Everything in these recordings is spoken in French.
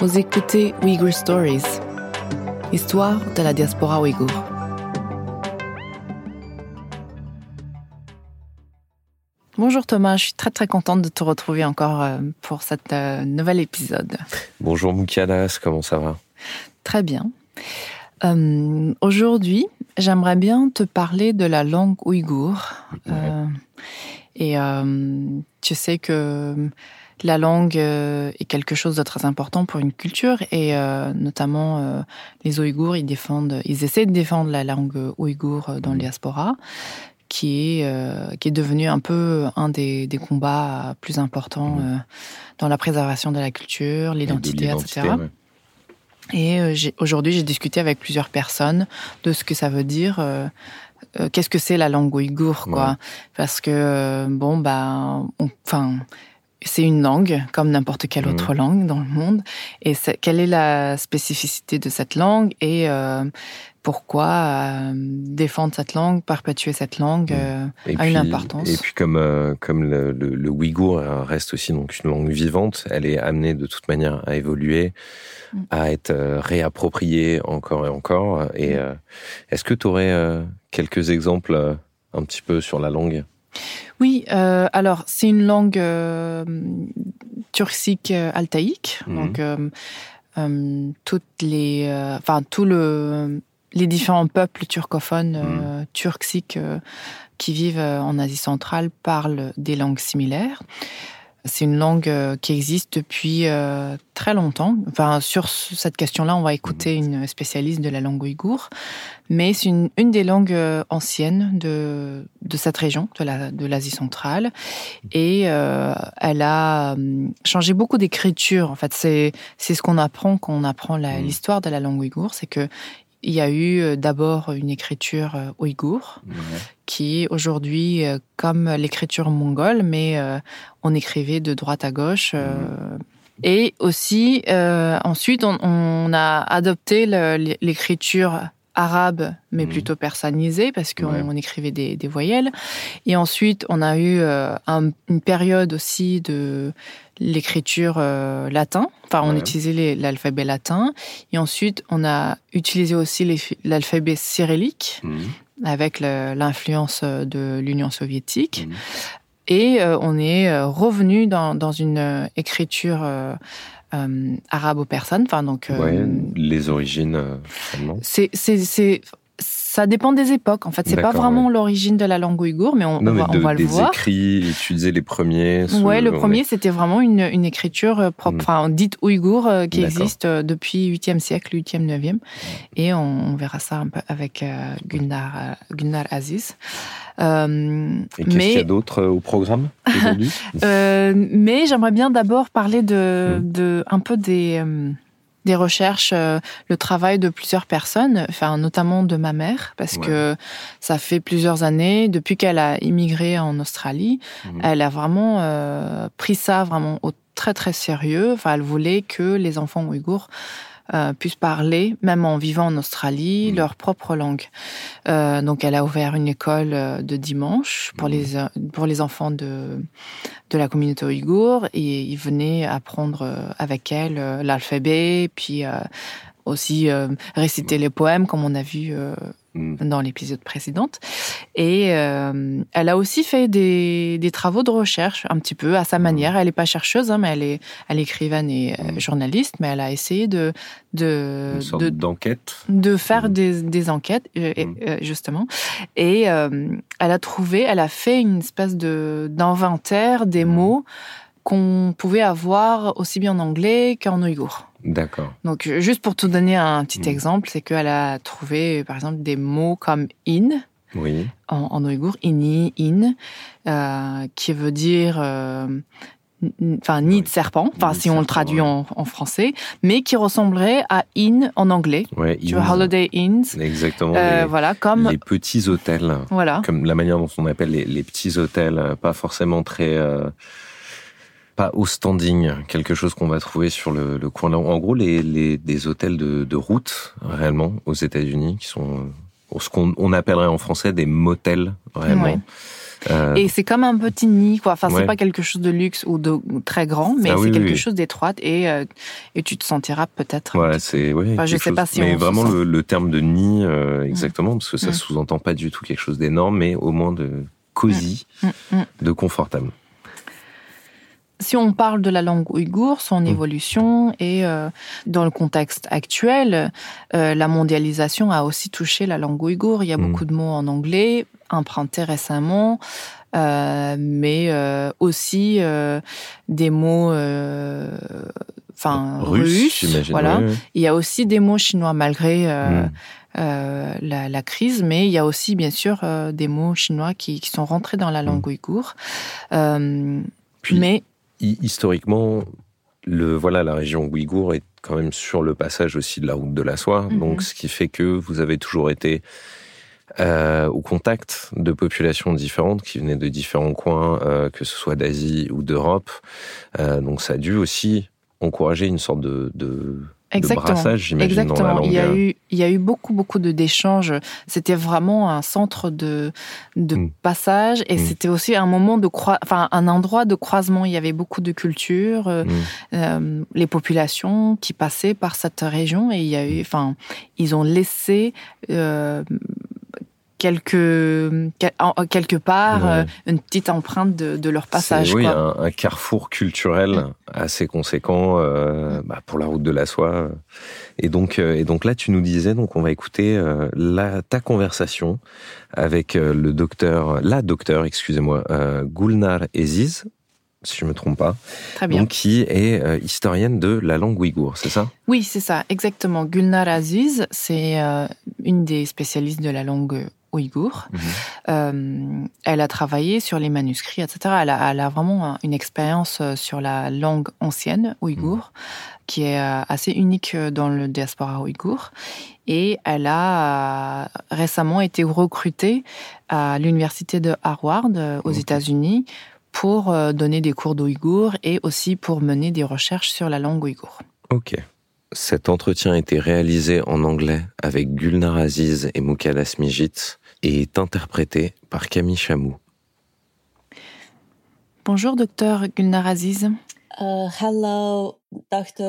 Vous écoutez Uyghur Stories, histoire de la diaspora ouïghour. Bonjour Thomas, je suis très très contente de te retrouver encore euh, pour cet euh, nouvel épisode. Bonjour Moukiadas, comment ça va? Très bien. Euh, aujourd'hui, j'aimerais bien te parler de la langue ouïghour. et tu sais que la langue est quelque chose de très important pour une culture et notamment les Ouïghours, ils défendent, ils essaient de défendre la langue ouïghour dans le diaspora qui est, euh, qui est devenu un peu un des, des combats plus importants euh, dans la préservation de la culture, l'identité, etc. Et euh, aujourd'hui, j'ai discuté avec plusieurs personnes de ce que ça veut dire. Euh, qu'est-ce que c'est la langue ouïghour, quoi Parce que bon, bah, enfin, c'est une langue comme n'importe quelle mmh. autre langue dans le monde. Et quelle est la spécificité de cette langue et pourquoi euh, défendre cette langue, perpétuer cette langue euh, a une importance? Et puis comme euh, comme le, le, ouïghour reste aussi donc une langue vivante, elle est amenée de toute manière à évoluer, mm. à être réappropriée encore et encore. Et mm. est-ce que tu aurais quelques exemples un petit peu sur la langue? Oui, alors c'est une langue turcique altaïque, mm. donc toutes les, enfin tout le les différents peuples turcophones euh, mm. turxiques euh, qui vivent euh, en Asie centrale parlent des langues similaires. C'est une langue qui existe depuis très longtemps. Enfin, sur cette question-là, on va écouter une spécialiste de la langue ouïghour, mais c'est une, une, des langues anciennes de, de cette région, de l'Asie de centrale, et elle a changé beaucoup d'écriture. En fait, c'est c'est ce qu'on apprend quand on apprend mm. l'histoire de la langue ouïghour, c'est que il y a eu euh, d'abord une écriture euh, ouïghour, qui aujourd'hui euh, comme l'écriture mongole, mais on écrivait de droite à gauche. Et aussi, ensuite, on, a adopté l'écriture arabe, mais plutôt persanisée, parce qu'on écrivait des, voyelles. Et ensuite, on a eu une période aussi de l'écriture euh, latin. Enfin, on utilisait l'alphabet latin. Et ensuite, on a utilisé aussi l'alphabet cyrillique mhm. avec l'influence de l'Union soviétique. Mhm. Et euh, on est euh, revenu dans, dans une écriture arabo-persane. Enfin, donc, les origines, C'est ça dépend des époques. En fait, c'est pas vraiment l'origine de la langue ouïghour, mais on, va, on va, le voir. écrits, utiliser les premiers. Ouais, le premier, c'était vraiment une, une, écriture euh, propre, mm. enfin, dite ouïghour, euh, qui existe euh, depuis 8e siècle, 8e, 9e. Et on, verra ça un peu avec euh, Gunnar, Gunnar Aziz. Euh, Et qu'est-ce qu'il y a d'autre au programme aujourd'hui Mais j'aimerais bien d'abord parler de, mm. de un peu des des recherches, euh, le travail de plusieurs personnes, enfin notamment de ma mère, parce que ça fait plusieurs années depuis qu'elle a immigré en Australie, mhm. elle a vraiment euh, pris ça vraiment au très très sérieux. Enfin, elle voulait que les enfants ouïghours euh, puissent parler, même en vivant en Australie, mmh. leur propre langue. Euh, donc, elle a ouvert une école euh, de dimanche pour mmh. les pour les enfants de de la communauté ouïghour et ils venaient apprendre avec elle l'alphabet, puis aussi réciter les poèmes, comme on a vu Mm. dans l'épisode précédente. Et euh, elle a aussi fait des, des, travaux de recherche, un petit peu à sa mm. manière. Elle n'est pas chercheuse, hein, mais elle est, elle est écrivaine et euh, mm. journaliste, mais elle a essayé de... de Une de, d'enquête De faire des, des, enquêtes, euh, justement. Et elle a trouvé, elle a fait une espèce de, d'inventaire des mots qu'on pouvait avoir aussi bien en anglais qu'en ouïghour. D'accord. Donc, juste pour te donner un petit mm. exemple, c'est qu'elle a trouvé, par exemple, des mots comme in. Oui. En, en ouïghour, ini, in, euh, qui veut dire, euh, enfin, nid de serpent, enfin, si on le traduit en, français, mais qui ressemblerait à in en anglais. Ouais, tu vois, holiday inns. Exactement. Euh, voilà, comme. Les petits hôtels. Voilà. Comme la manière dont on appelle les, les petits hôtels, pas forcément très, pas au standing, quelque chose qu'on va trouver sur le, le coin. En gros, les, les des hôtels de, de, route réellement aux États-Unis qui sont ce qu'on on appellerait en français des motels réellement. Euh, et c'est comme un petit nid, quoi. Enfin, c'est pas quelque chose de luxe ou de très grand, mais ah c'est quelque chose d'étroite et, euh, et tu te sentiras peut-être. Ouais, c'est, oui. je sais pas si Mais vraiment le, terme de nid, euh, exactement, parce que ça mm. sous-entend pas du tout quelque chose d'énorme, mais au moins de cosy, mm. de confortable si on parle de la langue ouïghour, son mm. évolution et euh, dans le contexte actuel, euh, la mondialisation a aussi touché la langue ouïghour. Il y a mm. beaucoup de mots en anglais empruntés récemment, euh, mais aussi des mots, enfin russes. voilà. Il y a aussi des mots chinois malgré. Mm. la, la, crise, mais il y a aussi bien sûr des mots chinois qui, qui, sont rentrés dans la langue ouïghour. Puis, mais historiquement, le, voilà, la région ouïghour est quand même sur le passage aussi de la route de la soie. Mhm. Donc, ce qui fait que vous avez toujours été euh, au contact de populations différentes qui venaient de différents coins, euh, que ce soit d'Asie ou d'Europe. Euh, donc, ça a dû aussi encourager une sorte de, de Exactement. Exactement. il y a eu, il y a eu beaucoup, beaucoup de d'échanges. C'était vraiment un centre de de mm. passage et mm. c'était aussi un moment de enfin un endroit de croisement. Il y avait beaucoup de cultures, euh, mm. euh, les populations qui passaient par cette région et il y a eu, enfin, ils ont laissé euh, quelque, quelque part euh, une petite empreinte de, leur passage. Oui, Un, carrefour culturel assez conséquent euh, bah, pour la route de la soie. Et donc, euh, et donc là, tu nous disais, donc on va écouter la, ta conversation avec le docteur, la docteur, excusez-moi, Gulnar Eziz, si je me trompe pas. Très bien. Donc, qui est historienne de la langue ouïghour, c'est ça? Oui, c'est ça, exactement. Gulnar Aziz, c'est une des spécialistes de la langue ouïghour. Mhm. Euh, elle a travaillé sur les manuscrits, etc. Elle a, elle a vraiment une expérience euh, sur la langue ancienne ouïghour, mhm. qui est euh, assez unique dans le diaspora ouïghour. Et elle a récemment été recrutée à l'université de Harvard aux États-Unis pour donner des cours d'ouïghour et aussi pour mener des recherches sur la langue ouïghour. Ok. Cet entretien a été réalisé en anglais avec Gulnar Aziz et Moukadas Mijit et est interprété par Camille Chamou. Bonjour, docteur Gulnar Aziz. Uh, hello,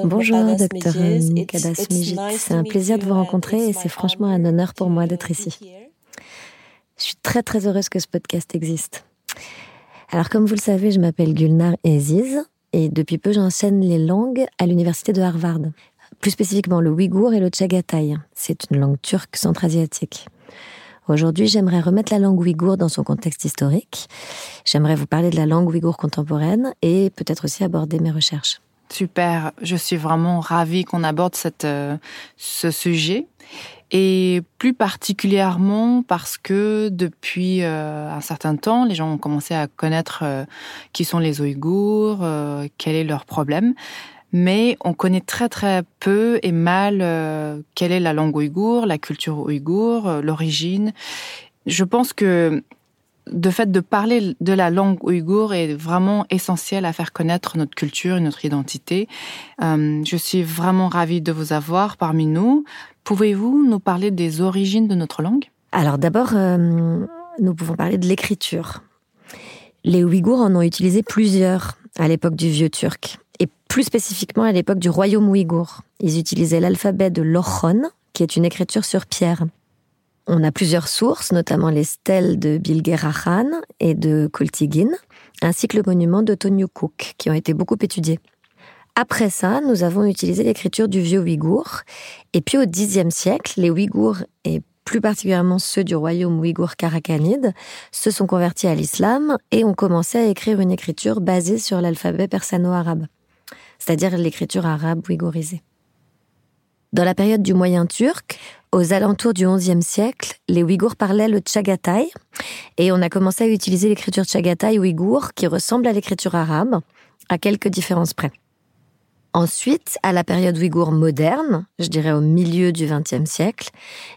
Bonjour, docteur Mukadas Mijit. C'est un plaisir de vous rencontrer et c'est franchement un honneur pour moi d'être ici. Je suis très très heureuse que ce podcast existe. Alors comme vous le savez, je m'appelle Gulnar Aziz et depuis peu j'enseigne les langues à l'université de Harvard. Plus spécifiquement le ouïghour et le tchagatai. C'est une langue turque centra-asiatique. Aujourd'hui, j'aimerais remettre la langue ouïghour dans son contexte historique. J'aimerais vous parler de la langue ouïghour contemporaine et peut-être aussi aborder mes recherches. Super, je suis vraiment ravie qu'on aborde euh, ce sujet et plus particulièrement parce que depuis euh, un certain temps, les gens ont commencé à connaître euh, qui sont les Ouïghours, quel est leur problème mais on connaît très très peu et mal euh, quelle est la langue ouïghour, la culture ouïghour, euh, l'origine. Je pense que de fait de parler de la langue ouïghour est vraiment essentiel à faire connaître notre culture et notre identité. Euh, je suis vraiment ravie de vous avoir parmi nous. Pouvez-vous nous parler des origines de notre langue? Alors d'abord, nous pouvons parler de l'écriture. Les Ouïghours en ont utilisé plusieurs à l'époque du vieux turc et plus spécifiquement à l'époque du royaume ouïghour. Ils utilisaient l'alphabet de l'Ochon, qui est une écriture sur pierre. On a plusieurs sources, notamment les stèles de Bilgerahan et de Koltigin, ainsi que le monument de Tonyukuk, qui ont été beaucoup étudiés. Après ça, nous avons utilisé l'écriture du vieux ouïghour. Et puis au Xe siècle, les ouïghours, et plus particulièrement ceux du royaume ouïghour karakanide, se sont convertis à l'islam et ont commencé à écrire une écriture basée sur l'alphabet persano-arabe c'est-à-dire l'écriture arabe ouïghorisée. Dans la période du Moyen turc, aux alentours du XIe siècle, les Ouïghours parlaient le Tchagatai et on a commencé à utiliser l'écriture Tchagatai ouïghour qui ressemble à l'écriture arabe, à quelques différences près. Ensuite, à la période ouïghour moderne, je dirais au milieu du XXe siècle,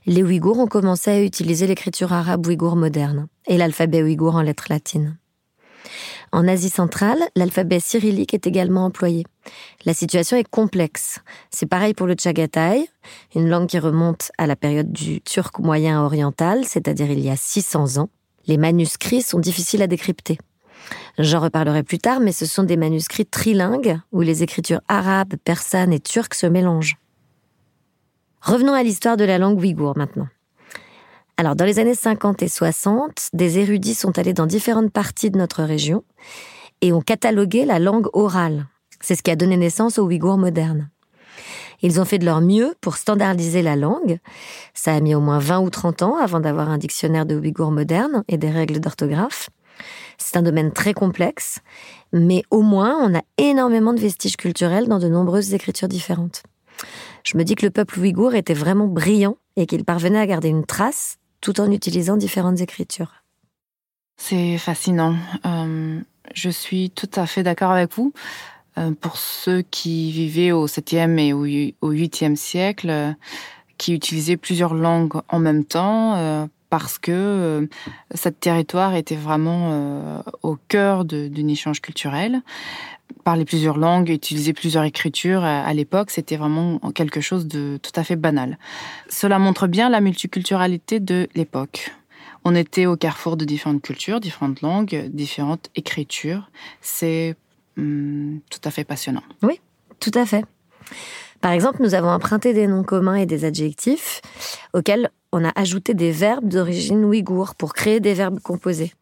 les Ouïghours ont commencé à utiliser l'écriture arabe ouïghour moderne et l'alphabet ouïghour en lettres latines. En Asie centrale, l'alphabet cyrillique est également employé. La situation est complexe. C'est pareil pour le Chagatai, une langue qui remonte à la période du turc moyen oriental, c'est-à-dire il y a 600 ans. Les manuscrits sont difficiles à décrypter. J'en reparlerai plus tard, mais ce sont des manuscrits trilingues où les écritures arabes, persanes et turques se mélangent. Revenons à l'histoire de la langue ouïghour maintenant. Alors, dans les années 50 et 60, des érudits sont allés dans différentes parties de notre région et ont catalogué la langue orale. C'est ce qui a donné naissance aux ouïghours modernes. Ils ont fait de leur mieux pour standardiser la langue. Ça a mis au moins 20 ou 30 ans avant d'avoir un dictionnaire de ouïghour moderne et des règles d'orthographe. C'est un domaine très complexe, mais au moins on a énormément de vestiges culturels dans de nombreuses écritures différentes. Je me dis que le peuple ouïghour était vraiment brillant et qu'il parvenait à garder une trace tout en utilisant différentes écritures. C'est fascinant. Euh, je suis tout à fait d'accord avec vous. Euh, pour ceux qui vivaient au 7e et au 8e siècle, euh, qui utilisaient plusieurs langues en même temps, parce que ce territoire était vraiment au cœur d'un échange culturel. Parler plusieurs langues, utiliser plusieurs écritures à l'époque, c'était vraiment quelque chose de tout à fait banal. Cela montre bien la multiculturalité de l'époque. On était au carrefour de différentes cultures, différentes langues, différentes écritures. C'est Hum, tout à fait passionnant. Oui, tout à fait. Par exemple, nous avons emprunté des noms communs et des adjectifs auxquels on a ajouté des verbes d'origine ouïghour pour créer des verbes composés.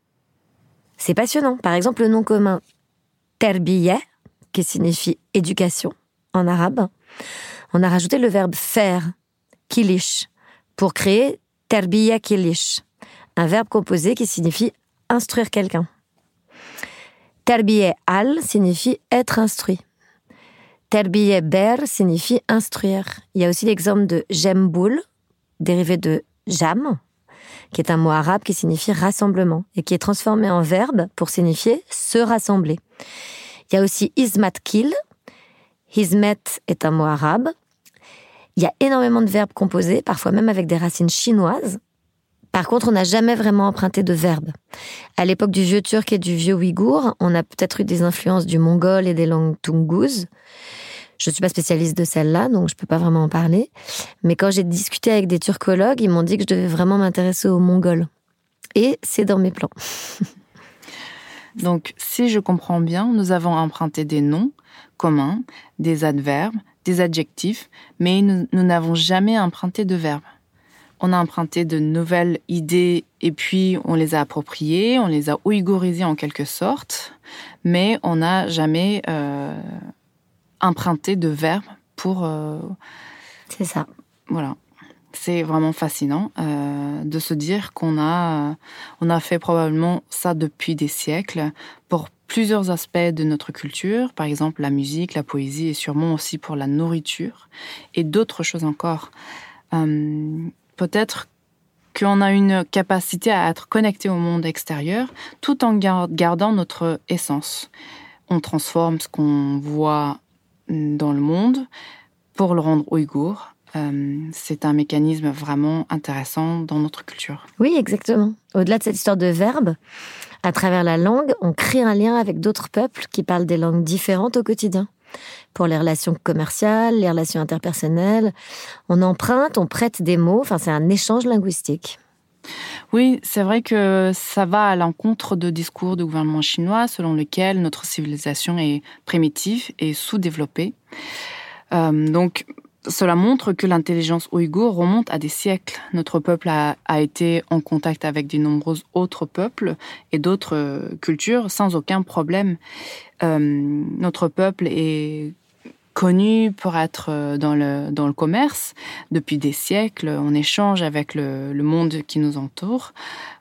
C'est passionnant. Par exemple, le nom commun terbiye, qui signifie éducation en arabe, on a rajouté le verbe faire, kilish, pour créer terbiye kilish, un verbe composé qui signifie instruire quelqu'un. Terbiye al signifie être instruit. Terbiye ber signifie instruire. Il y a aussi l'exemple de jemboul, dérivé de jam, qui est un mot arabe qui signifie rassemblement et qui est transformé en verbe pour signifier se rassembler. Il y a aussi ismat kil. Hizmet est un mot arabe. Il y a énormément de verbes composés, parfois même avec des racines chinoises, par contre, on n'a jamais vraiment emprunté de verbe. À l'époque du vieux turc et du vieux ouïghour, on a peut-être eu des influences du mongol et des langues tungouzes. Je ne suis pas spécialiste de celle-là, donc je ne peux pas vraiment en parler. Mais quand j'ai discuté avec des turcologues, ils m'ont dit que je devais vraiment m'intéresser au mongol. Et c'est dans mes plans. donc, si je comprends bien, nous avons emprunté des noms communs, des adverbes, des adjectifs, mais nous n'avons jamais emprunté de verbes on a emprunté de nouvelles idées et puis on les a appropriées, on les a ouïghorisées en quelque sorte, mais on n'a jamais euh, emprunté de verbes pour. Euh, C'est ça. Voilà. C'est vraiment fascinant euh, de se dire qu'on a, on a fait probablement ça depuis des siècles pour plusieurs aspects de notre culture, par exemple la musique, la poésie et sûrement aussi pour la nourriture et d'autres choses encore peut-être qu'on a une capacité à être connecté au monde extérieur tout en gardant notre essence. On transforme ce qu'on voit dans le monde pour le rendre ouïghour. Euh, c'est un mécanisme vraiment intéressant dans notre culture. Oui, exactement. Au-delà de cette histoire de verbe, à travers la langue, on crée un lien avec d'autres peuples qui parlent des langues différentes au quotidien pour les relations commerciales, les relations interpersonnelles. On emprunte, on prête des mots, enfin c'est un échange linguistique. Oui, c'est vrai que ça va à l'encontre de discours du gouvernement chinois selon lequel notre civilisation est primitive et sous-développée. Euh, donc, cela montre que l'intelligence ouïghour remonte à des siècles. Notre peuple a, été en contact avec de nombreux autres peuples et d'autres euh, cultures sans aucun problème. Euh, notre peuple est connu pour être euh, dans le, dans le commerce depuis des siècles. On échange avec le, le monde qui nous entoure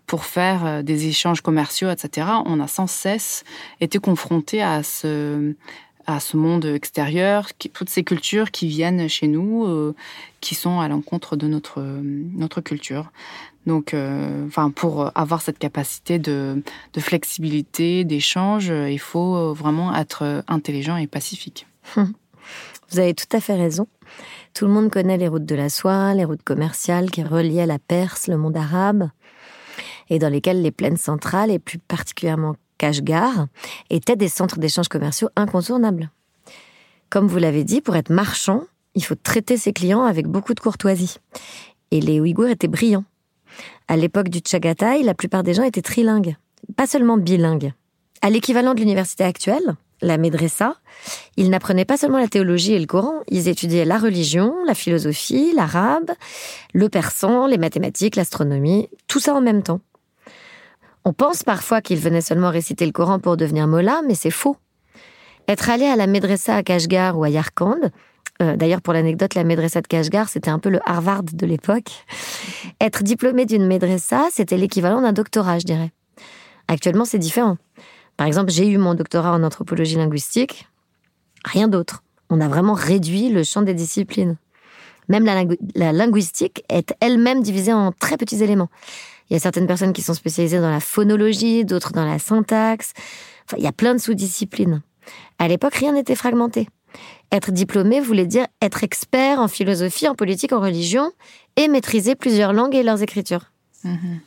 pour faire euh, des échanges commerciaux, etc. On a sans cesse été confronté à ce, à ce monde extérieur, toutes ces cultures qui viennent chez nous, euh, qui sont à l'encontre de notre, notre culture. Donc, pour avoir cette capacité de, de flexibilité, d'échange, il faut vraiment être intelligent et pacifique. Vous avez tout à fait raison. Tout le monde connaît les routes de la soie, les routes commerciales qui reliaient la Perse, le monde arabe, et dans lesquelles les plaines centrales, et plus particulièrement Kashgar, étaient des centres d'échanges commerciaux incontournables. Comme vous l'avez dit, pour être marchand, il faut traiter ses clients avec beaucoup de courtoisie. Et les Ouïghours étaient brillants. À l'époque du Chagatai, la plupart des gens étaient trilingues, pas seulement bilingues. À l'équivalent de l'université actuelle, la Médressa, ils n'apprenaient pas seulement la théologie et le Coran, ils étudiaient la religion, la philosophie, l'arabe, le persan, les mathématiques, l'astronomie, tout ça en même temps. On pense parfois qu'ils venaient seulement réciter le Coran pour devenir mollah, mais c'est faux. Être allé à la Médressa à Kashgar ou à Yarkand, euh, d'ailleurs pour l'anecdote, la Médressa de Kashgar, c'était un peu le Harvard de l'époque. Être diplômé d'une Médressa, c'était l'équivalent d'un doctorat, je dirais. Actuellement, c'est différent. Par exemple, j'ai eu mon doctorat en anthropologie linguistique, rien d'autre. On a vraiment réduit le champ des disciplines. Même la, linguistique est elle-même divisée en très petits éléments. Il y a certaines personnes qui sont spécialisées dans la phonologie, d'autres dans la syntaxe. Enfin, il y a plein de sous-disciplines. À l'époque, rien n'était fragmenté. Être diplômé voulait dire être expert en philosophie, en politique, en religion et maîtriser plusieurs langues et leurs écritures. Mm-hmm.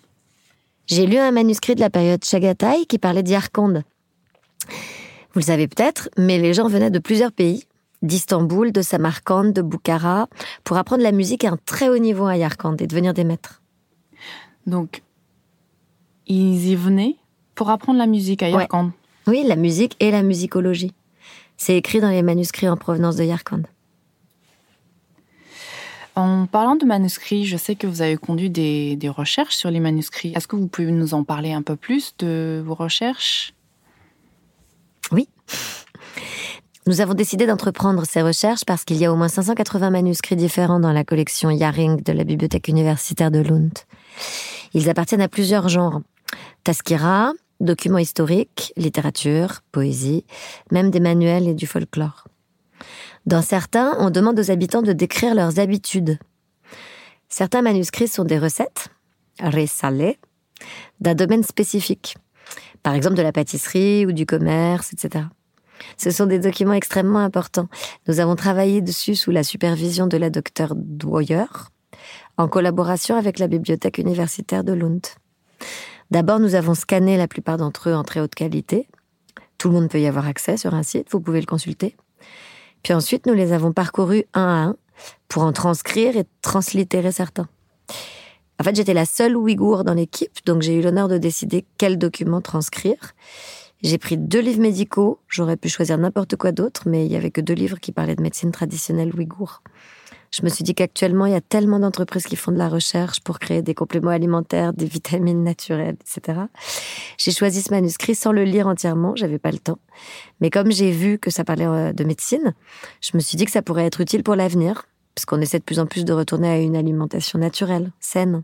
J'ai lu un manuscrit de la période Chagatai qui parlait d'Yarkand. Vous le savez peut-être, mais les gens venaient de plusieurs pays, d'Istanbul, de Samarkand, de Bukhara, pour apprendre la musique à un très haut niveau à Yarkand et devenir des maîtres. Donc, ils y venaient pour apprendre la musique à Yarkand Oui, la musique et la musicologie. C'est écrit dans les manuscrits en provenance de Yarkand. En parlant de manuscrits, je sais que vous avez conduit des, recherches sur les manuscrits. Est-ce que vous pouvez nous en parler un peu plus de vos recherches? Oui. Nous avons décidé d'entreprendre ces recherches parce qu'il y a au moins 580 manuscrits différents dans la collection Yaring de la Bibliothèque universitaire de Lund. Ils appartiennent à plusieurs genres. Taskira, documents historiques, littérature, poésie, même des manuels et du folklore. Dans certains, on demande aux habitants de décrire leurs habitudes. Certains manuscrits sont des recettes, resalé, d'un domaine spécifique, par exemple de la pâtisserie ou du commerce, etc. Ce sont des documents extrêmement importants. Nous avons travaillé dessus sous la supervision de la docteure Dwyer, en collaboration avec la bibliothèque universitaire de Lund. D'abord, nous avons scanné la plupart d'entre eux en très haute qualité. Tout le monde peut y avoir accès sur un site, vous pouvez le consulter. Puis ensuite, nous les avons parcourus un à un pour en transcrire et translittérer certains. En fait, j'étais la seule Ouïghour dans l'équipe, donc j'ai eu l'honneur de décider quel document transcrire. J'ai pris deux livres médicaux, j'aurais pu choisir n'importe quoi d'autre, mais il y avait que deux livres qui parlaient de médecine traditionnelle ouïghour. Je me suis dit qu'actuellement, il y a tellement d'entreprises qui font de la recherche pour créer des compléments alimentaires, des vitamines naturelles, etc. J'ai choisi ce manuscrit sans le lire entièrement, j'avais pas le temps. Mais comme j'ai vu que ça parlait euh, de médecine, je me suis dit que ça pourrait être utile pour l'avenir, parce qu'on essaie de plus en plus de retourner à une alimentation naturelle, saine.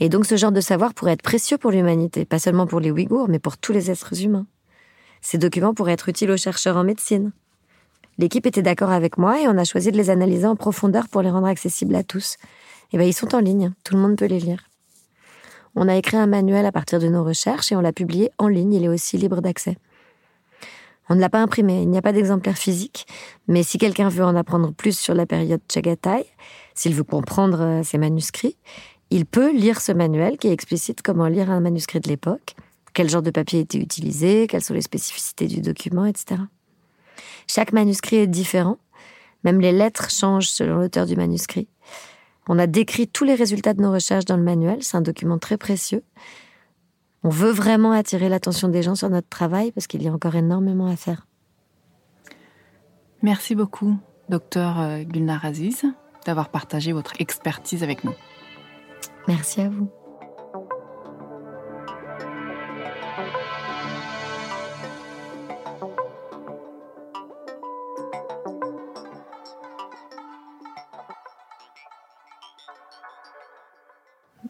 Et donc ce genre de savoir pourrait être précieux pour l'humanité, pas seulement pour les Ouïghours, mais pour tous les êtres humains. Ces documents pourraient être utiles aux chercheurs en médecine, L'équipe était d'accord avec moi et on a choisi de les analyser en profondeur pour les rendre accessibles à tous. Et ben ils sont en ligne, tout le monde peut les lire. On a écrit un manuel à partir de nos recherches et on l'a publié en ligne, il est aussi libre d'accès. On ne l'a pas imprimé, il n'y a pas d'exemplaire physique, mais si quelqu'un veut en apprendre plus sur la période Chagatai, s'il veut comprendre euh, ces manuscrits, il peut lire ce manuel qui explicite comment lire un manuscrit de l'époque, quel genre de papier était utilisé, quelles sont les spécificités du document, etc. Chaque manuscrit est différent. Même les lettres changent selon l'auteur du manuscrit. On a décrit tous les résultats de nos recherches dans le manuel. C'est un document très précieux. On veut vraiment attirer l'attention des gens sur notre travail parce qu'il y a encore énormément à faire. Merci beaucoup, docteur euh, Gulnar Aziz, d'avoir partagé votre expertise avec nous. Merci à vous.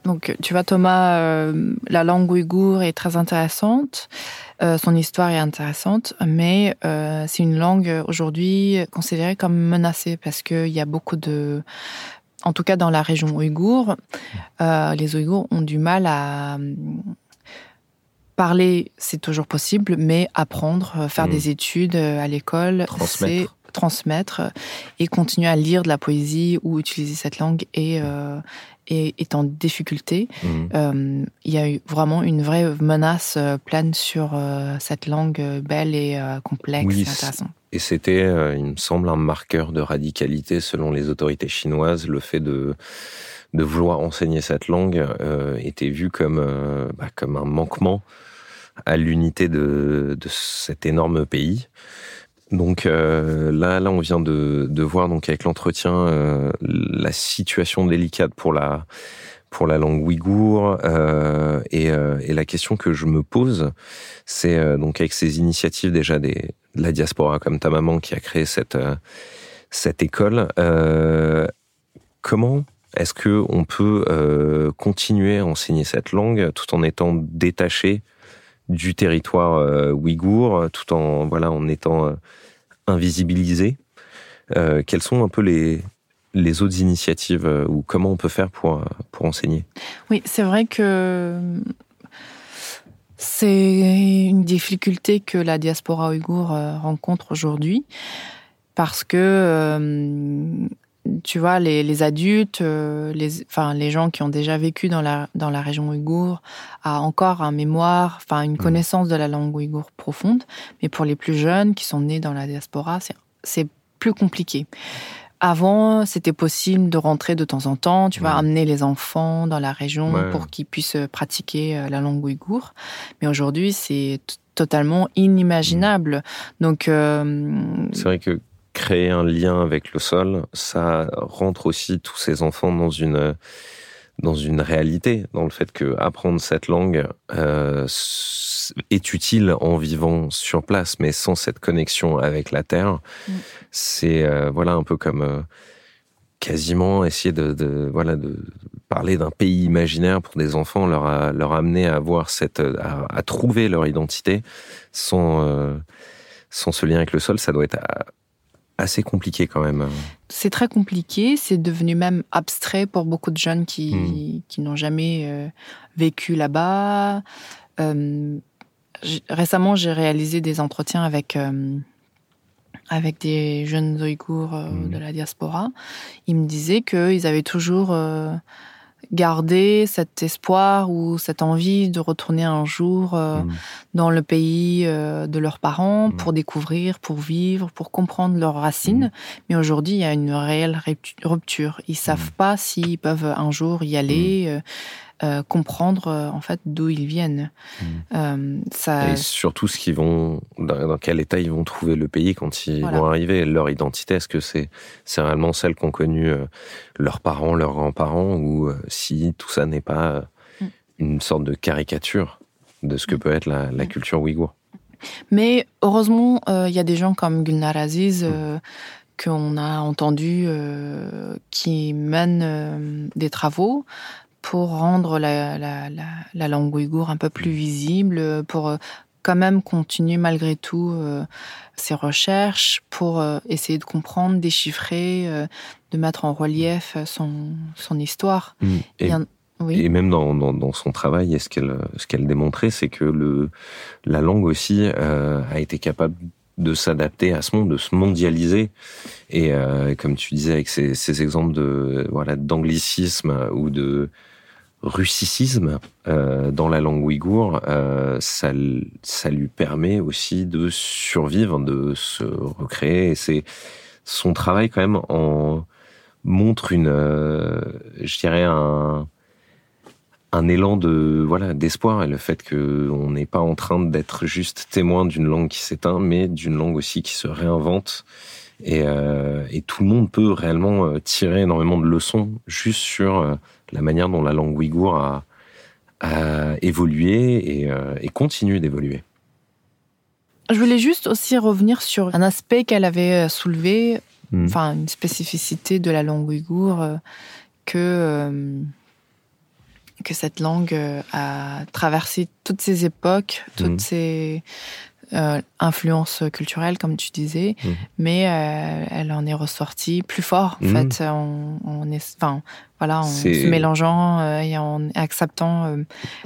Donc, tu vois, Thomas, euh, la langue ouïghour est très intéressante, euh, son histoire est intéressante, mais euh, c'est une langue aujourd'hui considérée comme menacée parce qu'il y a beaucoup de... En tout cas, dans la région ouïghour, les Ouïghours ont du mal à parler, c'est toujours possible, mais apprendre, faire mmh. des études à l'école, transmettre transmettre et continuer à lire de la poésie ou utiliser cette langue et, euh, est, en difficulté. Mhm. Euh, il y a eu vraiment une vraie menace euh, pleine sur cette langue belle et complexe et intéressante. Et c'était, il me semble, un marqueur de radicalité selon les autorités chinoises, le fait de de vouloir enseigner cette langue était vu comme bah, comme un manquement à l'unité de, de cet énorme pays. Donc euh, là, là, on vient de, de voir donc avec l'entretien euh, la situation délicate pour la pour la langue ouïghour euh, et, euh, et, la question que je me pose, c'est euh, donc avec ces initiatives déjà des, de la diaspora comme ta maman qui a créé cette cette école, comment est-ce que on peut continuer à enseigner cette langue tout en étant détaché du territoire ouïghour, tout en voilà en étant invisibilisé. Euh, quelles sont un peu les, les autres initiatives euh, ou comment on peut faire pour, pour enseigner? Oui, c'est vrai que c'est une difficulté que la diaspora ouïghour euh, rencontre aujourd'hui parce que tu vois, les, les adultes, les, enfin, les gens qui ont déjà vécu dans la, dans la région ouïghour, ont encore un mémoire, enfin, une mmh. connaissance de la langue ouïghour profonde. Mais pour les plus jeunes qui sont nés dans la diaspora, c'est plus compliqué. Avant, c'était possible de rentrer de temps en temps, tu vas amener les enfants dans la région pour qu'ils puissent pratiquer euh, la langue ouïghour. Mais aujourd'hui, c'est totalement inimaginable. Donc, euh, c'est vrai que créer un lien avec le sol, ça rentre aussi tous ces enfants dans une dans une réalité, dans le fait que apprendre cette langue euh, est utile en vivant sur place, mais sans cette connexion avec la terre, mm. c'est euh, voilà un peu comme euh, quasiment essayer de, de, voilà de parler d'un pays imaginaire pour des enfants, leur leur amener à avoir cette à, à trouver leur identité sans sans ce lien avec le sol, ça doit être assez compliqué quand même. C'est très compliqué, c'est devenu même abstrait pour beaucoup de jeunes qui, hmm. qui n'ont jamais euh, vécu là-bas. Euh, récemment, j'ai réalisé des entretiens avec, euh, avec des jeunes Ouïghours hmm. de la diaspora. Ils me disaient qu'ils avaient toujours garder cet espoir ou cette envie de retourner un jour euh, mm. dans le pays euh, de leurs parents mm. pour découvrir, pour vivre, pour comprendre leurs racines. Mm. Mais aujourd'hui, il y a une réelle rupture. Ils savent pas s'ils peuvent un jour y aller. Euh, euh, comprendre euh, en fait d'où ils viennent. Mmh. Euh, ça... Et surtout ce qu'ils vont, dans, quel état ils vont trouver le pays quand ils vont arriver. Leur identité, est-ce que c'est c'est réellement celle qu'ont connue leurs parents, leurs grands-parents, ou si tout ça n'est pas mmh. une sorte de caricature de ce que mmh. peut être la, la culture ouïghour? Mais heureusement, il y a des gens comme Gulnar Aziz qu'on a entendu qui mènent des travaux pour rendre la, la, la, la, langue ouïghour un peu plus visible, pour euh, quand même continuer malgré tout euh, ses recherches, pour euh, essayer de comprendre, déchiffrer, de mettre en relief son, son histoire. Mmh. Et, oui. et, même dans, dans, dans, son travail, ce qu'elle ce qu'elle démontrait, c'est que le, la langue aussi a été capable de s'adapter à ce monde, de se mondialiser. Et comme tu disais avec ces, ces exemples de voilà d'anglicisme ou de russicisme euh, dans la langue ouïghour, euh, ça, ça lui permet aussi de survivre, de se recréer. C'est son travail quand même en montre une, euh, je dirais un, un élan de voilà d'espoir et le fait que on n'est pas en train d'être juste témoin d'une langue qui s'éteint, mais d'une langue aussi qui se réinvente. Et, tout le monde peut réellement tirer énormément de leçons juste sur la manière dont la langue ouïghour a, évolué et, euh, et continue d'évoluer. Je voulais juste aussi revenir sur un aspect qu'elle avait euh, soulevé, hmm. enfin une spécificité de la langue ouïghour, euh, que, que cette langue a traversé toutes ces époques, toutes hmm. ces euh, influence culturelle, comme tu disais, mmh. mais euh, elle en est ressortie plus fort, en mmh. fait, est, enfin, voilà, en se mélangeant euh, et en acceptant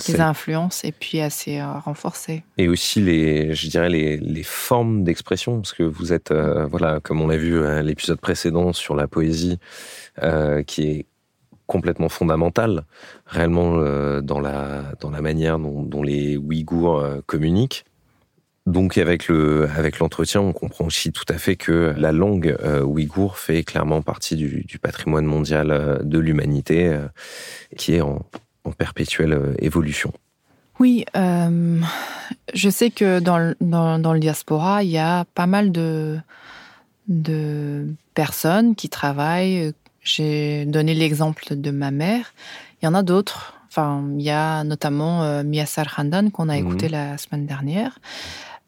les influences, et puis elle s'est renforcée. Et aussi les, je dirais les, les formes d'expression, parce que vous êtes, voilà, comme on l'a vu à l'épisode précédent sur la poésie, qui est complètement fondamentale, réellement dans la dans la manière dont, dont les Ouïghours communiquent Donc avec le avec l'entretien, on comprend aussi tout à fait que la langue euh, ouïghour fait clairement partie du, du patrimoine mondial euh, de l'humanité, euh, qui est en, en perpétuelle évolution. Oui, euh, je sais que dans, dans, dans, le diaspora, il y a pas mal de, de personnes qui travaillent. J'ai donné l'exemple de ma mère. Il y en a d'autres. Enfin, il y a notamment euh, Miasar Handan qu'on a écouté mmh. la semaine dernière.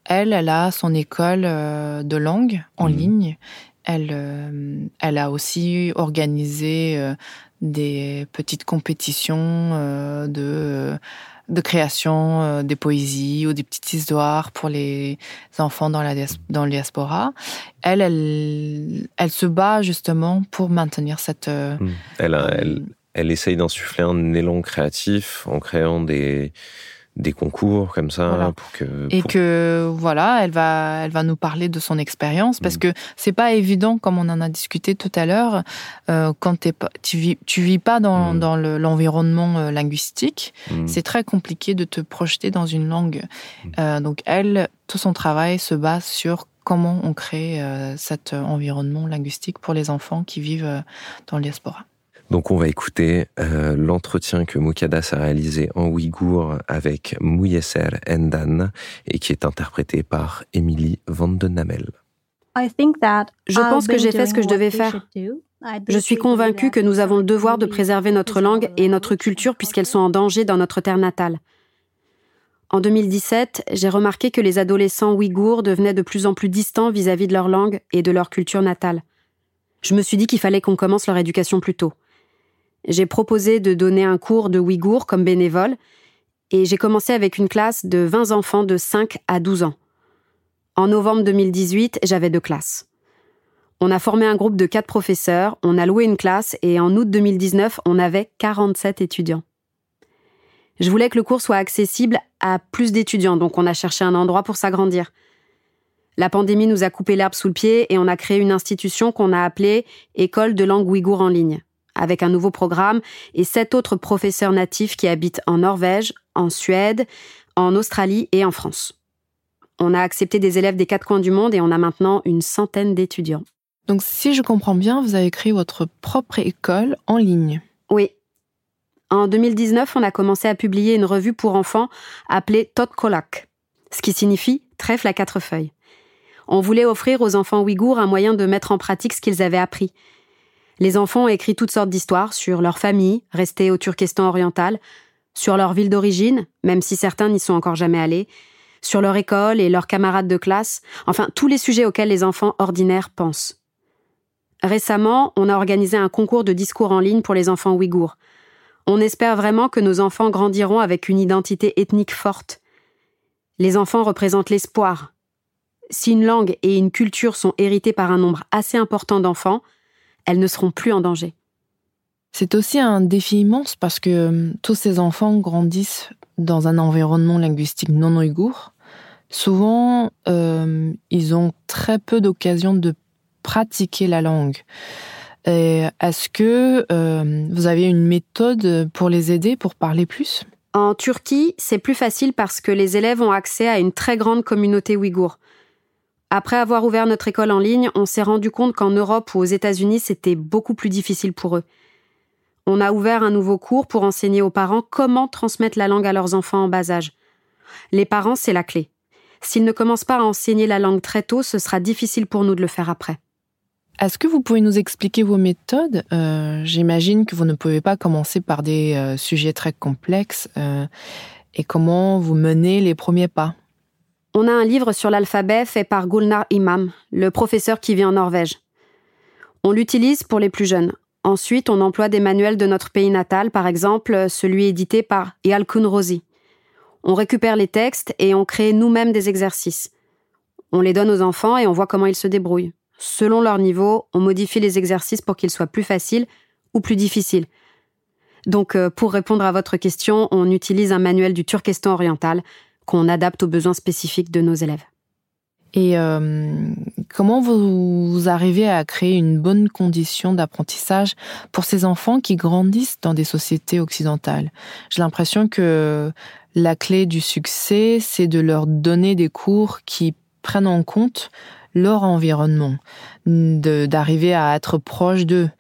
Elle, elle a son école euh, de langue en mmh. ligne. Elle, euh, elle a aussi organisé euh, des petites compétitions de de création euh, des poésies ou des petites histoires pour les enfants dans la dans diaspora. Elle, elle, elle se bat justement pour maintenir cette. Mmh. Elle, elle, elle essaye d'insuffler un élan créatif en créant des des concours comme ça voilà. pour que et que voilà elle va elle va nous parler de son expérience parce mmh. que c'est pas évident comme on en a discuté tout à l'heure euh, quand t'es pas tu vis tu vis pas dans, mmh. dans l'environnement le, euh, linguistique mmh. c'est très compliqué de te projeter dans une langue euh, donc elle tout son travail se base sur comment on crée euh, cet environnement linguistique pour les enfants qui vivent dans le diaspora donc on va écouter euh, l'entretien que Mukadas a réalisé en ouïghour avec Mouyeser Endan et qui est interprété par Emily Vandenamel. Je pense que j'ai fait ce que je devais faire. Je suis convaincue que nous avons le devoir de préserver notre langue et notre culture puisqu'elles sont en danger dans notre terre natale. En 2017, j'ai remarqué que les adolescents ouïghours devenaient de plus en plus distants vis-à-vis -vis de leur langue et de leur culture natale. Je me suis dit qu'il fallait qu'on commence leur éducation plus tôt. J'ai proposé de donner un cours de ouïghour comme bénévole et j'ai commencé avec une classe de 20 enfants de 5 à 12 ans. En novembre 2018, j'avais deux classes. On a formé un groupe de quatre professeurs, on a loué une classe et en août 2019, on avait 47 étudiants. Je voulais que le cours soit accessible à plus d'étudiants, donc on a cherché un endroit pour s'agrandir. La pandémie nous a coupé l'herbe sous le pied et on a créé une institution qu'on a appelée École de langue ouïghour en ligne avec un nouveau programme et sept autres professeurs natifs qui habitent en Norvège, en Suède, en Australie et en France. On a accepté des élèves des quatre coins du monde et on a maintenant une centaine d'étudiants. Donc si je comprends bien, vous avez créé votre propre école en ligne. Oui. En 2019, on a commencé à publier une revue pour enfants appelée Kolak, ce qui signifie trèfle à quatre feuilles. On voulait offrir aux enfants ouïghours un moyen de mettre en pratique ce qu'ils avaient appris, les enfants ont écrit toutes sortes d'histoires sur leur famille, restée au Turkestan oriental, sur leur ville d'origine, même si certains n'y sont encore jamais allés, sur leur école et leurs camarades de classe, enfin tous les sujets auxquels les enfants ordinaires pensent. Récemment, on a organisé un concours de discours en ligne pour les enfants ouïghours. On espère vraiment que nos enfants grandiront avec une identité ethnique forte. Les enfants représentent l'espoir. Si une langue et une culture sont héritées par un nombre assez important d'enfants, elles ne seront plus en danger. C'est aussi un défi immense parce que euh, tous ces enfants grandissent dans un environnement linguistique non ouïghour. Souvent, euh, ils ont très peu d'occasions de pratiquer la langue. Est-ce que euh, vous avez une méthode pour les aider, pour parler plus? En Turquie, c'est plus facile parce que les élèves ont accès à une très grande communauté ouïghour. Après avoir ouvert notre école en ligne, on s'est rendu compte qu'en Europe ou aux États-Unis, c'était beaucoup plus difficile pour eux. On a ouvert un nouveau cours pour enseigner aux parents comment transmettre la langue à leurs enfants en bas âge. Les parents, c'est la clé. S'ils ne commencent pas à enseigner la langue très tôt, ce sera difficile pour nous de le faire après. Est-ce que vous pouvez nous expliquer vos méthodes? Euh, J'imagine que vous ne pouvez pas commencer par des euh, sujets très complexes. Euh, et comment vous menez les premiers pas on a un livre sur l'alphabet fait par Gulnar Imam, le professeur qui vit en Norvège. On l'utilise pour les plus jeunes. Ensuite, on emploie des manuels de notre pays natal, par exemple celui édité par Yalkun Rosi. On récupère les textes et on crée nous-mêmes des exercices. On les donne aux enfants et on voit comment ils se débrouillent. Selon leur niveau, on modifie les exercices pour qu'ils soient plus faciles ou plus difficiles. Donc, euh, pour répondre à votre question, on utilise un manuel du Turkestan oriental qu'on adapte aux besoins spécifiques de nos élèves. Et euh, comment vous, arrivez à créer une bonne condition d'apprentissage pour ces enfants qui grandissent dans des sociétés occidentales? J'ai l'impression que La clé du succès, c'est de leur donner des cours qui prennent en compte leur environnement, d'arriver à être proche d'eux,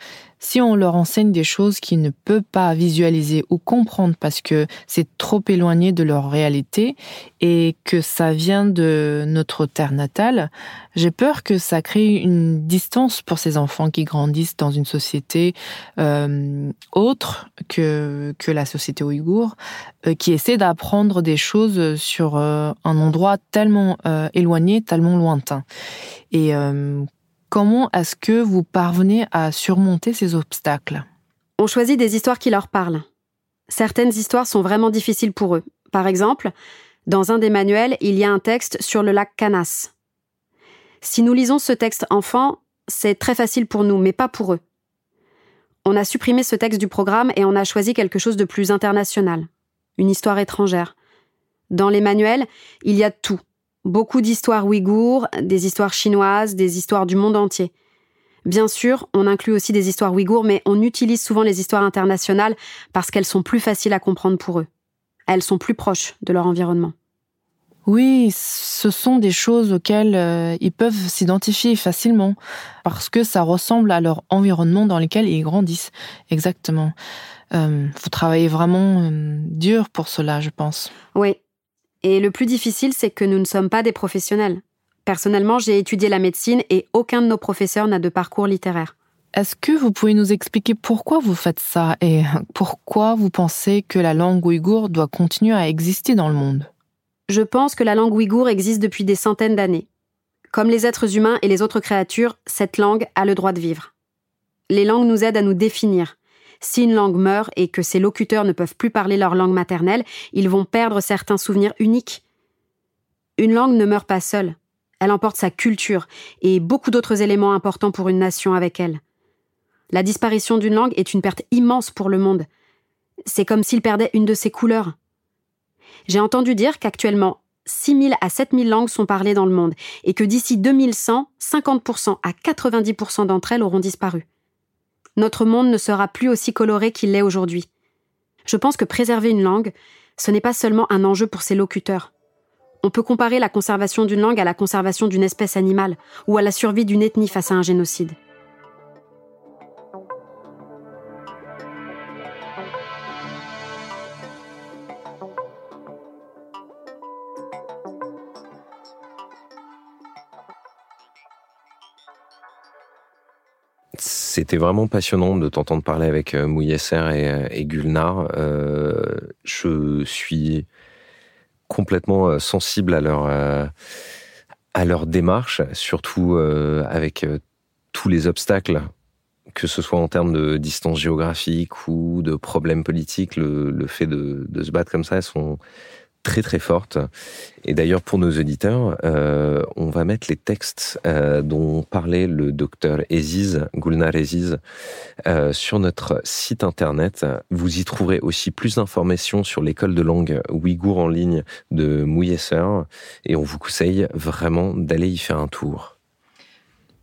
si on leur enseigne des choses qu'ils ne peuvent pas visualiser ou comprendre parce que c'est trop éloigné de leur réalité et que ça vient de notre terre natale, j'ai peur que ça crée une distance pour ces enfants qui grandissent dans une société euh, autre que, que la société ouïghour, euh, qui essaie d'apprendre des choses sur euh, un endroit tellement éloigné, tellement lointain. Et Comment est-ce que vous parvenez à surmonter ces obstacles? On choisit des histoires qui leur parlent. Certaines histoires sont vraiment difficiles pour eux. Par exemple, dans un des manuels, il y a un texte sur le lac Canas. Si nous lisons ce texte enfant, c'est très facile pour nous, mais pas pour eux. On a supprimé ce texte du programme et on a choisi quelque chose de plus international, une histoire étrangère. Dans les manuels, il y a tout, Beaucoup d'histoires ouïghours, des histoires chinoises, des histoires du monde entier. Bien sûr, on inclut aussi des histoires ouïghours, mais on utilise souvent les histoires internationales parce qu'elles sont plus faciles à comprendre pour eux. Elles sont plus proches de leur environnement. Oui, ce sont des choses auxquelles euh, ils peuvent s'identifier facilement parce que ça ressemble à leur environnement dans lequel ils grandissent. Exactement. Euh, vous travaillez vraiment euh, dur pour cela, je pense. Oui, et le plus difficile, c'est que nous ne sommes pas des professionnels. Personnellement, j'ai étudié la médecine et aucun de nos professeurs n'a de parcours littéraire. Est-ce que vous pouvez nous expliquer pourquoi vous faites ça et pourquoi vous pensez que la langue ouïghour doit continuer à exister dans le monde? Je pense que la langue ouïghour existe depuis des centaines d'années. Comme les êtres humains et les autres créatures, cette langue a le droit de vivre. Les langues nous aident à nous définir, si une langue meurt et que ses locuteurs ne peuvent plus parler leur langue maternelle, ils vont perdre certains souvenirs uniques. Une langue ne meurt pas seule. Elle emporte sa culture et beaucoup d'autres éléments importants pour une nation avec elle. La disparition d'une langue est une perte immense pour le monde. C'est comme s'il perdait une de ses couleurs. J'ai entendu dire qu'actuellement, 6 000 à 7 000 langues sont parlées dans le monde et que d'ici 2100, 50% à 90% d'entre elles auront disparu notre monde ne sera plus aussi coloré qu'il l'est aujourd'hui. Je pense que préserver une langue, ce n'est pas seulement un enjeu pour ses locuteurs. On peut comparer la conservation d'une langue à la conservation d'une espèce animale ou à la survie d'une ethnie face à un génocide. C'était vraiment passionnant de t'entendre parler avec euh, Mouyesser et, euh, Gulnar. Euh, je suis complètement sensible à leur à leur démarche, surtout avec tous les obstacles, que ce soit en termes de distance géographique ou de problèmes politiques. Le, le fait de, de, se battre comme ça, elles sont très très forte. Et d'ailleurs, pour nos auditeurs, euh, on va mettre les textes euh, dont parlait le docteur Eziz, Gulnar Eziz, euh, sur notre site internet. Vous y trouverez aussi plus d'informations sur l'école de langue ouïghour en ligne de Mouyesser. Et on vous conseille vraiment d'aller y faire un tour.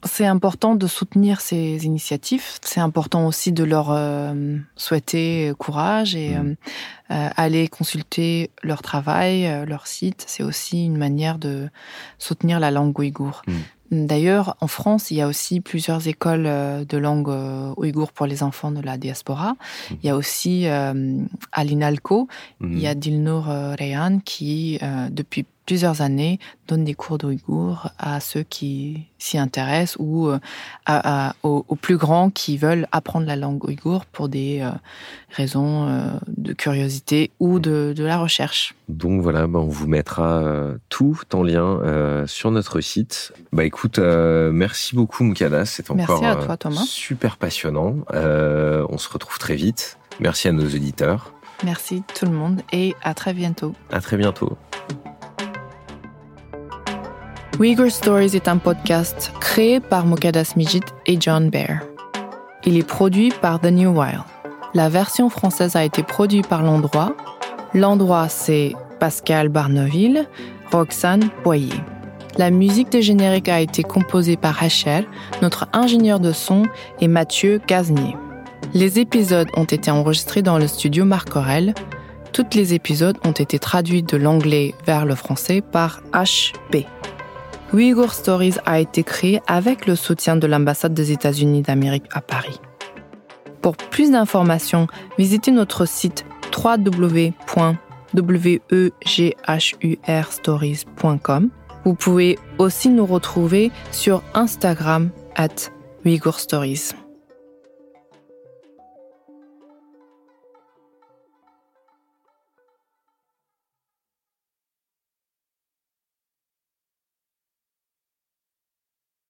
C'est important de soutenir ces initiatives. C'est important aussi de leur euh, souhaiter courage et mmh. euh, euh, aller consulter leur travail, leur site. C'est aussi une manière de soutenir la langue ouïghour. Mmh. D'ailleurs, en France, il y a aussi plusieurs écoles de langue ouïghour pour les enfants de la diaspora. Mmh. Il y a aussi à l'INALCO, il y a Dilnour Rehan qui, depuis plusieurs années, donne des cours d'ouïghour à ceux qui s'y intéressent ou euh, à, aux, plus grands qui veulent apprendre la langue ouïghour pour des euh, raisons euh, de curiosité ou de, de, la recherche. Donc voilà, bah on vous mettra tout en lien sur notre site. Bah écoute, merci beaucoup Moukada, c'est encore à toi, Thomas. super passionnant. on se retrouve très vite. Merci à nos auditeurs. Merci tout le monde et à très bientôt. À très bientôt. Uyghur Stories est un podcast créé par Mokadas Mijit et John Bear. Il est produit par The New Wild. La version française a été produite par L'Endroit. L'Endroit, c'est Pascal Barneville, Roxane Boyer. La musique de générique a été composée par Rachel, notre ingénieur de son, et Mathieu Gaznier. Les épisodes ont été enregistrés dans le studio Marc Aurel. Tous les épisodes ont été traduits de l'anglais vers le français par HP. Uyghur Stories a été créé avec le soutien de l'ambassade des États-Unis d'Amérique à Paris. Pour plus d'informations, visitez notre site www.weghurstories.com. Vous pouvez aussi nous retrouver sur Instagram at Uyghur Stories.